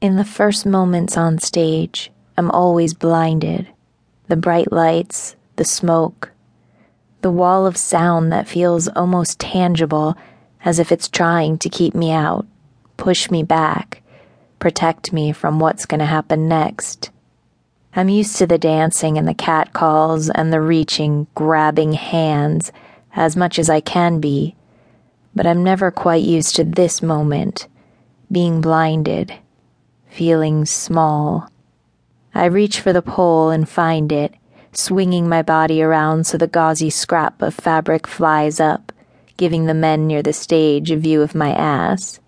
In the first moments on stage, I'm always blinded. The bright lights, the smoke, the wall of sound that feels almost tangible as if it's trying to keep me out, push me back, protect me from what's going to happen next. I'm used to the dancing and the catcalls and the reaching, grabbing hands as much as I can be, but I'm never quite used to this moment being blinded feeling small. I reach for the pole and find it, swinging my body around so the gauzy scrap of fabric flies up, giving the men near the stage a view of my ass.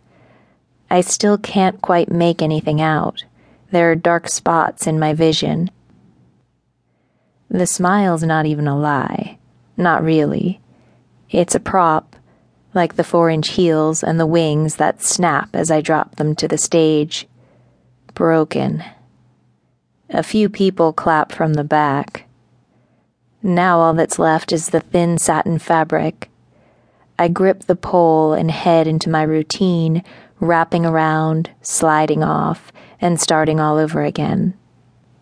I still can't quite make anything out. There are dark spots in my vision. The smile's not even a lie. Not really. It's a prop, like the four inch heels and the wings that snap as I drop them to the stage broken. A few people clap from the back. Now all that's left is the thin satin fabric. I grip the pole and head into my routine, wrapping around, sliding off, and starting all over again.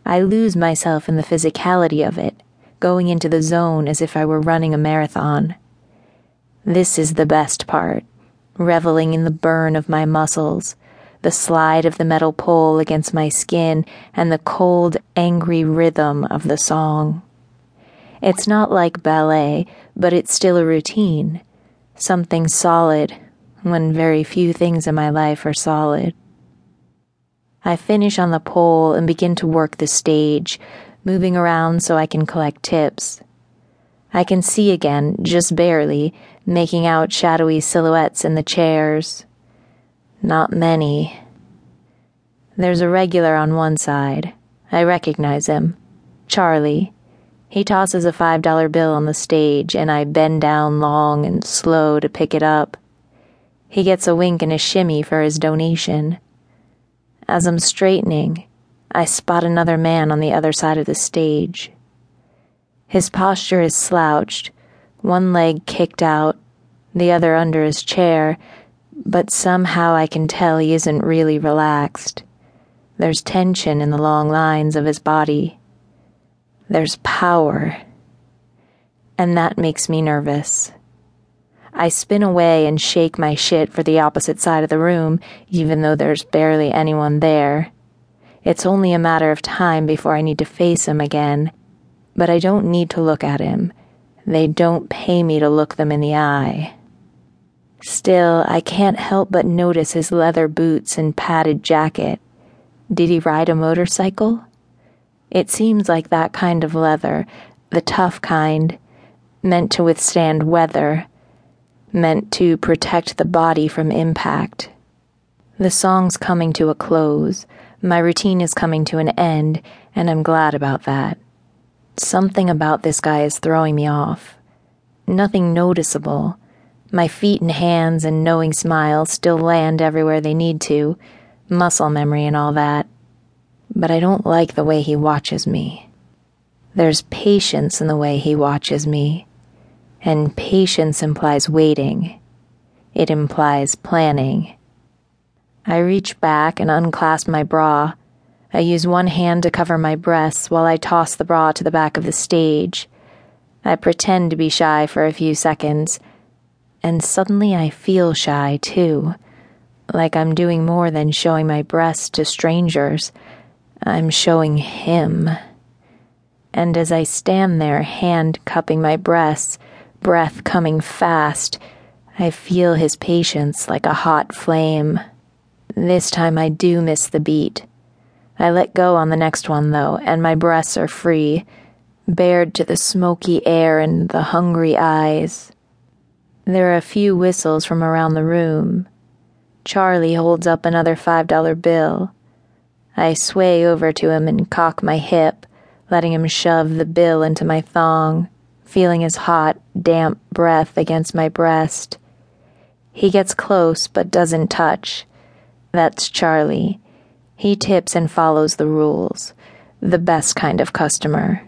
I lose myself in the physicality of it, going into the zone as if I were running a marathon. This is the best part, reveling in the burn of my muscles, the slide of the metal pole against my skin, and the cold, angry rhythm of the song. It's not like ballet, but it's still a routine, something solid, when very few things in my life are solid. I finish on the pole and begin to work the stage, moving around so I can collect tips. I can see again, just barely, making out shadowy silhouettes in the chairs. Not many. There's a regular on one side. I recognize him. Charlie. He tosses a $5 bill on the stage, and I bend down long and slow to pick it up. He gets a wink and a shimmy for his donation. As I'm straightening, I spot another man on the other side of the stage. His posture is slouched, one leg kicked out, the other under his chair, but somehow I can tell he isn't really relaxed. There's tension in the long lines of his body. There's power. And that makes me nervous. I spin away and shake my shit for the opposite side of the room, even though there's barely anyone there. It's only a matter of time before I need to face him again, but I don't need to look at him. They don't pay me to look them in the eye. Still, I can't help but notice his leather boots and padded jacket. Did he ride a motorcycle? It seems like that kind of leather, the tough kind, meant to withstand weather, meant to protect the body from impact. The song's coming to a close. My routine is coming to an end, and I'm glad about that. Something about this guy is throwing me off. Nothing noticeable my feet and hands and knowing smile still land everywhere they need to, muscle memory and all that. But I don't like the way he watches me. There's patience in the way he watches me, and patience implies waiting. It implies planning. I reach back and unclasp my bra. I use one hand to cover my breasts while I toss the bra to the back of the stage. I pretend to be shy for a few seconds and suddenly I feel shy too, like I'm doing more than showing my breasts to strangers. I'm showing him. And as I stand there, hand cupping my breasts, breath coming fast, I feel his patience like a hot flame. This time I do miss the beat. I let go on the next one, though, and my breasts are free, bared to the smoky air and the hungry eyes. There are a few whistles from around the room. Charlie holds up another $5 bill. I sway over to him and cock my hip, letting him shove the bill into my thong, feeling his hot, damp breath against my breast. He gets close but doesn't touch. That's Charlie. He tips and follows the rules. The best kind of customer.